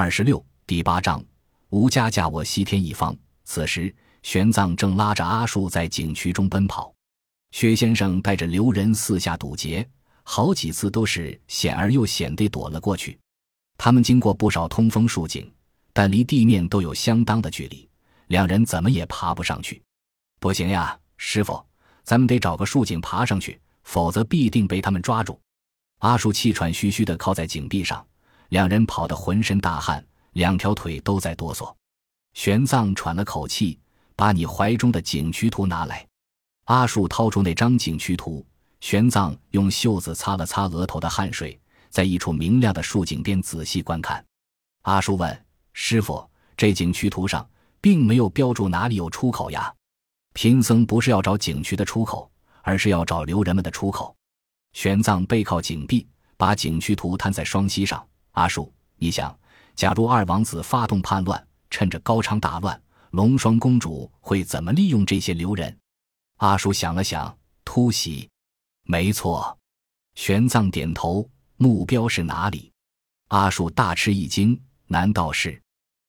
二十六第八章，吴家驾我西天一方。此时，玄奘正拉着阿树在景区中奔跑，薛先生带着刘仁四下堵截，好几次都是险而又险地躲了过去。他们经过不少通风树井，但离地面都有相当的距离，两人怎么也爬不上去。不行呀，师傅，咱们得找个树井爬上去，否则必定被他们抓住。阿树气喘吁吁地靠在井壁上。两人跑得浑身大汗，两条腿都在哆嗦。玄奘喘了口气，把你怀中的景区图拿来。阿树掏出那张景区图，玄奘用袖子擦了擦额头的汗水，在一处明亮的树井边仔细观看。阿树问师傅：“这景区图上并没有标注哪里有出口呀？”贫僧不是要找景区的出口，而是要找留人们的出口。玄奘背靠井壁，把景区图摊在双膝上。阿树，你想，假如二王子发动叛乱，趁着高昌大乱，龙双公主会怎么利用这些留人？阿树想了想，突袭。没错。玄奘点头。目标是哪里？阿树大吃一惊。难道是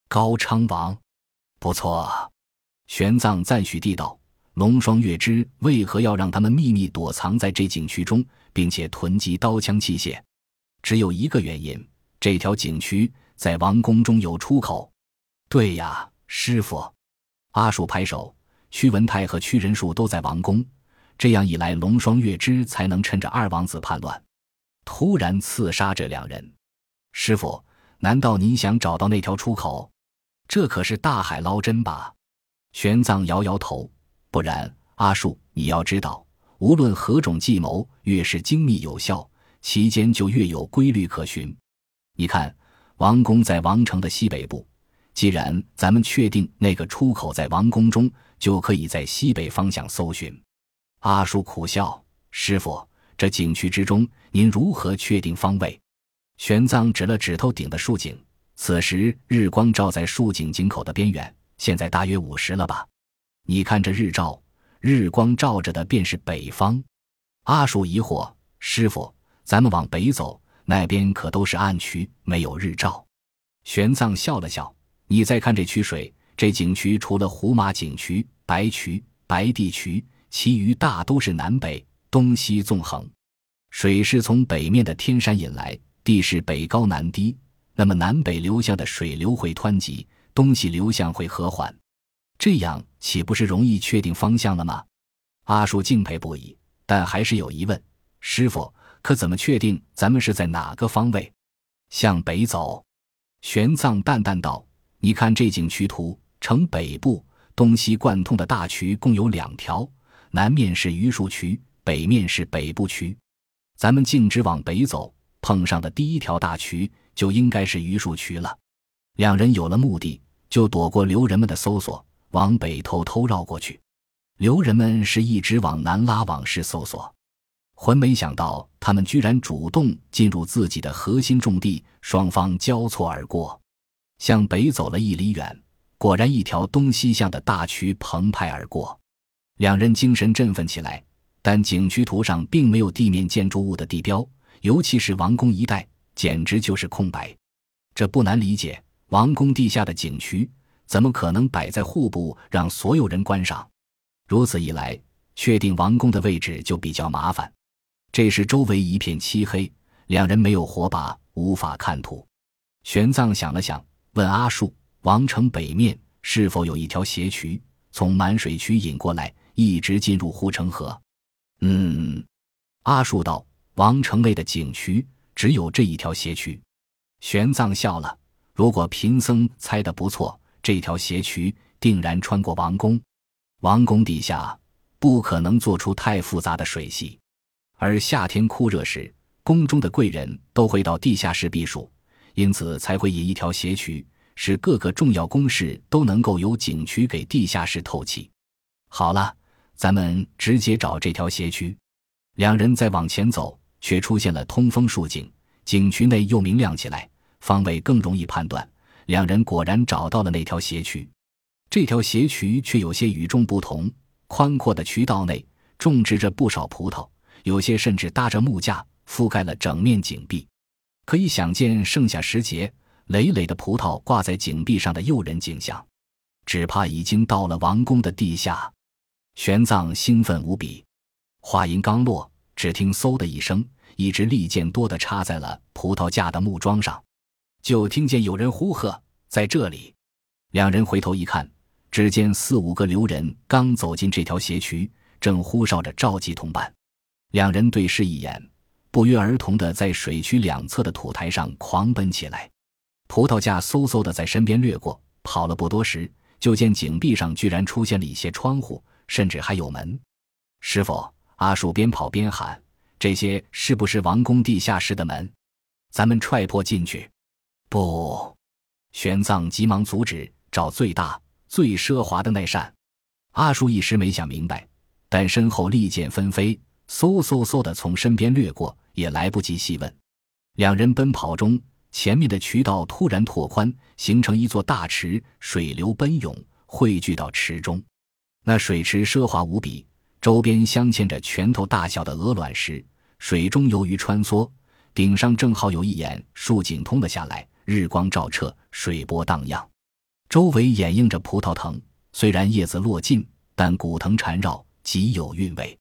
高昌王？不错。玄奘赞许地道：“龙双月之为何要让他们秘密躲藏在这景区中，并且囤积刀枪器械？只有一个原因。”这条景区在王宫中有出口。对呀，师傅。阿树拍手。屈文泰和屈仁树都在王宫，这样一来，龙双月之才能趁着二王子叛乱，突然刺杀这两人。师傅，难道您想找到那条出口？这可是大海捞针吧？玄奘摇摇头。不然，阿树，你要知道，无论何种计谋，越是精密有效，其间就越有规律可循。你看，王宫在王城的西北部。既然咱们确定那个出口在王宫中，就可以在西北方向搜寻。阿叔苦笑：“师傅，这景区之中，您如何确定方位？”玄奘指了指头顶的树井。此时日光照在树井井口的边缘，现在大约午时了吧？你看这日照，日光照着的便是北方。阿叔疑惑：“师傅，咱们往北走。”那边可都是暗渠，没有日照。玄奘笑了笑：“你再看这渠水，这景区除了胡马景区、白渠、白地渠，其余大都是南北、东西纵横。水是从北面的天山引来，地势北高南低，那么南北流向的水流会湍急，东西流向会和缓，这样岂不是容易确定方向了吗？”阿树敬佩不已，但还是有疑问：“师傅。”可怎么确定咱们是在哪个方位？向北走。玄奘淡淡道：“你看这景区图，呈北部东西贯通的大渠共有两条，南面是榆树渠，北面是北部渠。咱们径直往北走，碰上的第一条大渠就应该是榆树渠了。”两人有了目的，就躲过留人们的搜索，往北偷偷绕过去。留人们是一直往南拉网式搜索。浑没想到，他们居然主动进入自己的核心重地，双方交错而过，向北走了一里远，果然一条东西向的大渠澎湃而过，两人精神振奋起来。但景区图上并没有地面建筑物的地标，尤其是王宫一带，简直就是空白。这不难理解，王宫地下的景区怎么可能摆在户部让所有人观赏？如此一来，确定王宫的位置就比较麻烦。这时周围一片漆黑，两人没有火把，无法看图。玄奘想了想，问阿树：“王城北面是否有一条斜渠，从满水渠引过来，一直进入护城河？”嗯，阿树道：“王城内的景渠只有这一条斜渠。”玄奘笑了：“如果贫僧猜的不错，这条斜渠定然穿过王宫。王宫底下不可能做出太复杂的水系。”而夏天酷热时，宫中的贵人都会到地下室避暑，因此才会引一条斜渠，使各个重要宫室都能够由景渠给地下室透气。好了，咱们直接找这条斜渠。两人再往前走，却出现了通风竖井，景渠内又明亮起来，方位更容易判断。两人果然找到了那条斜渠，这条斜渠却有些与众不同。宽阔的渠道内种植着不少葡萄。有些甚至搭着木架覆盖了整面井壁，可以想见盛夏时节累累的葡萄挂在井壁上的诱人景象，只怕已经到了王宫的地下。玄奘兴奋无比，话音刚落，只听“嗖”的一声，一支利剑多的插在了葡萄架的木桩上，就听见有人呼喝：“在这里！”两人回头一看，只见四五个流人刚走进这条斜渠，正呼哨着召集同伴。两人对视一眼，不约而同的在水渠两侧的土台上狂奔起来。葡萄架嗖嗖的在身边掠过，跑了不多时，就见井壁上居然出现了一些窗户。甚至还有门，师傅阿树边跑边喊：“这些是不是王宫地下室的门？咱们踹破进去！”不，玄奘急忙阻止：“找最大、最奢华的那扇。”阿树一时没想明白，但身后利剑纷飞，嗖嗖嗖的从身边掠过，也来不及细问。两人奔跑中，前面的渠道突然拓宽，形成一座大池，水流奔涌，汇聚到池中。那水池奢华无比，周边镶嵌着拳头大小的鹅卵石，水中游鱼穿梭，顶上正好有一眼竖井通了下来，日光照彻，水波荡漾，周围掩映着葡萄藤，虽然叶子落尽，但古藤缠绕，极有韵味。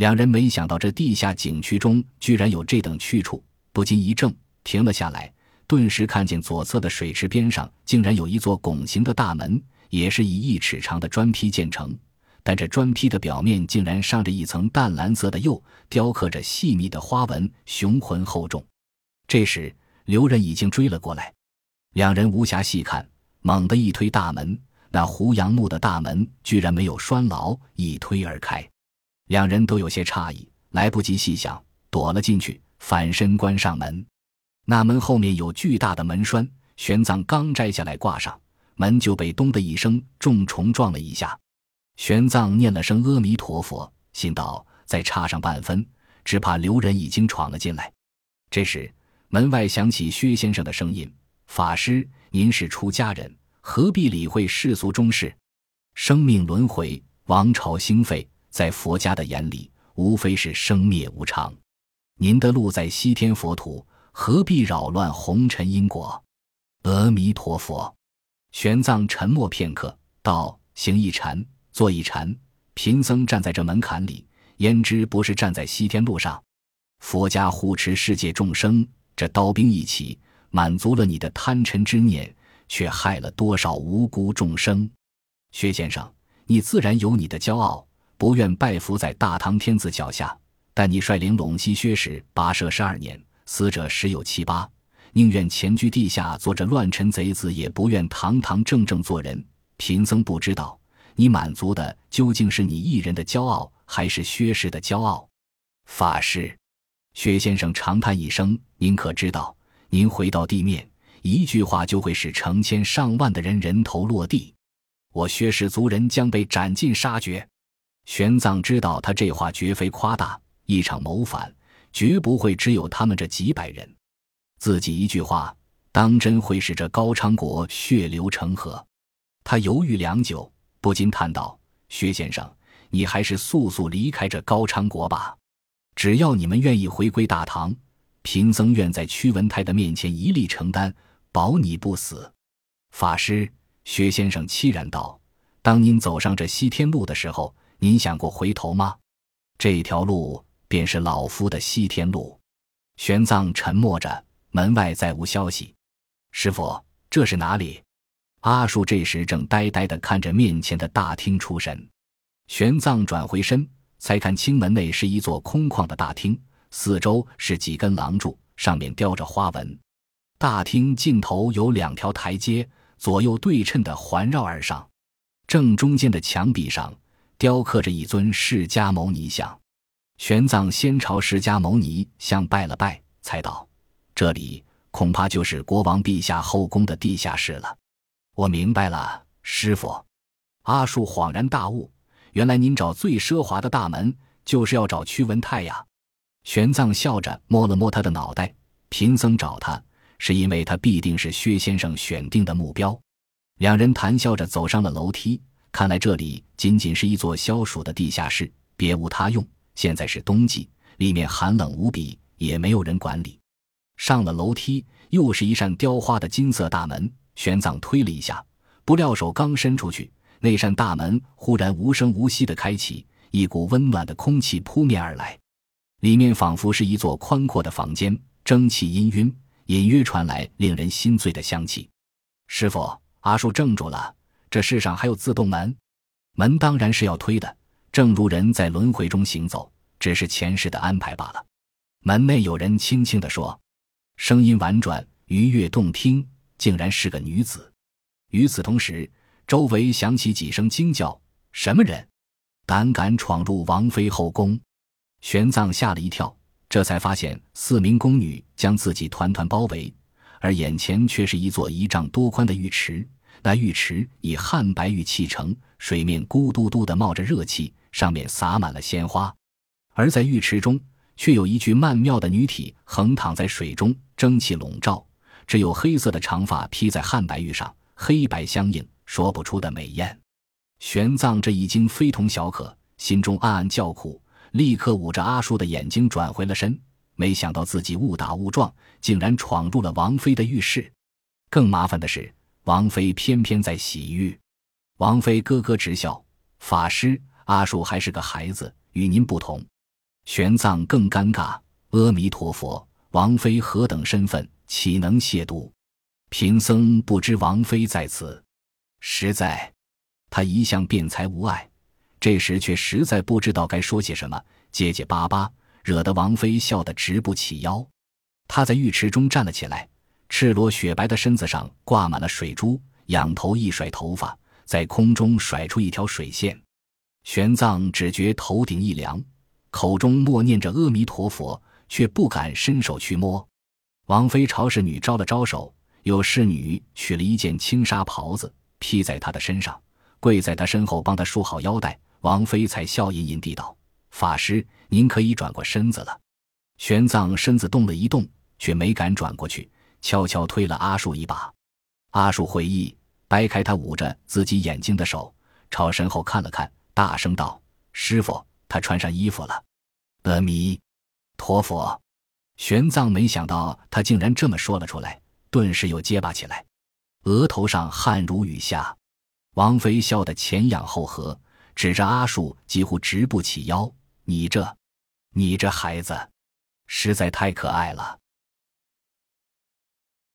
两人没想到这地下景区中居然有这等去处，不禁一怔，停了下来，顿时看见左侧的水池边上竟然有一座拱形的大门。也是以一尺长的砖坯建成，但这砖坯的表面竟然上着一层淡蓝色的釉，雕刻着细密的花纹，雄浑厚重。这时，刘仁已经追了过来，两人无暇细看，猛地一推大门，那胡杨木的大门居然没有拴牢，一推而开。两人都有些诧异，来不及细想，躲了进去，反身关上门。那门后面有巨大的门栓，玄奘刚摘下来挂上。门就被咚的一声重重撞了一下，玄奘念了声阿弥陀佛，心道再差上半分，只怕刘人已经闯了进来。这时门外响起薛先生的声音：“法师，您是出家人，何必理会世俗中事？生命轮回，王朝兴废，在佛家的眼里，无非是生灭无常。您的路在西天佛土，何必扰乱红尘因果？”阿弥陀佛。玄奘沉默片刻，道：“行一禅，坐一禅。贫僧站在这门槛里，焉知不是站在西天路上？佛家护持世界众生，这刀兵一起，满足了你的贪嗔之念，却害了多少无辜众生？薛先生，你自然有你的骄傲，不愿拜服在大唐天子脚下。但你率领陇西薛氏跋涉十二年，死者十有七八。”宁愿潜居地下做着乱臣贼子，也不愿堂堂正正做人。贫僧不知道，你满足的究竟是你一人的骄傲，还是薛氏的骄傲？法师，薛先生长叹一声：“您可知道，您回到地面，一句话就会使成千上万的人人头落地，我薛氏族人将被斩尽杀绝。”玄奘知道他这话绝非夸大，一场谋反绝不会只有他们这几百人。自己一句话，当真会使这高昌国血流成河。他犹豫良久，不禁叹道：“薛先生，你还是速速离开这高昌国吧。只要你们愿意回归大唐，贫僧愿在屈文泰的面前一力承担，保你不死。”法师，薛先生凄然道：“当您走上这西天路的时候，您想过回头吗？这条路便是老夫的西天路。”玄奘沉默着。门外再无消息，师傅，这是哪里？阿树这时正呆呆地看着面前的大厅出神。玄奘转回身，才看清门内是一座空旷的大厅，四周是几根廊柱，上面雕着花纹。大厅尽头有两条台阶，左右对称的环绕而上。正中间的墙壁上雕刻着一尊释迦牟尼像。玄奘先朝释迦牟尼像拜了拜，才道。这里恐怕就是国王陛下后宫的地下室了。我明白了，师傅。阿树恍然大悟，原来您找最奢华的大门，就是要找屈文泰呀。玄奘笑着摸了摸他的脑袋，贫僧找他，是因为他必定是薛先生选定的目标。两人谈笑着走上了楼梯，看来这里仅仅是一座消暑的地下室，别无他用。现在是冬季，里面寒冷无比，也没有人管理。上了楼梯，又是一扇雕花的金色大门。玄奘推了一下，不料手刚伸出去，那扇大门忽然无声无息地开启，一股温暖的空气扑面而来，里面仿佛是一座宽阔的房间，蒸汽氤氲，隐约传来令人心醉的香气。师傅，阿树怔住了，这世上还有自动门？门当然是要推的，正如人在轮回中行走，只是前世的安排罢了。门内有人轻轻地说。声音婉转，愉悦动听，竟然是个女子。与此同时，周围响起几声惊叫：“什么人，胆敢闯入王妃后宫？”玄奘吓了一跳，这才发现四名宫女将自己团团包围，而眼前却是一座一丈多宽的浴池。那浴池以汉白玉砌成，水面咕嘟嘟地冒着热气，上面洒满了鲜花。而在浴池中，却有一具曼妙的女体横躺在水中，蒸汽笼罩，只有黑色的长发披在汉白玉上，黑白相映，说不出的美艳。玄奘这一惊非同小可，心中暗暗叫苦，立刻捂着阿叔的眼睛转回了身。没想到自己误打误撞，竟然闯入了王妃的浴室。更麻烦的是，王妃偏偏在洗浴。王妃咯咯直笑：“法师，阿树还是个孩子，与您不同。”玄奘更尴尬。阿弥陀佛，王妃何等身份，岂能亵渎？贫僧不知王妃在此。实在，他一向辩才无碍，这时却实在不知道该说些什么，结结巴巴，惹得王妃笑得直不起腰。他在浴池中站了起来，赤裸雪白的身子上挂满了水珠，仰头一甩头发，在空中甩出一条水线。玄奘只觉头顶一凉。口中默念着阿弥陀佛，却不敢伸手去摸。王妃朝侍女招了招手，有侍女取了一件轻纱袍子披在她的身上，跪在她身后帮她束好腰带。王妃才笑吟吟地道：“法师，您可以转过身子了。”玄奘身子动了一动，却没敢转过去，悄悄推了阿树一把。阿树回忆，掰开他捂着自己眼睛的手，朝身后看了看，大声道：“师傅。”他穿上衣服了，阿弥陀佛！玄奘没想到他竟然这么说了出来，顿时又结巴起来，额头上汗如雨下。王妃笑得前仰后合，指着阿树，几乎直不起腰：“你这，你这孩子，实在太可爱了。”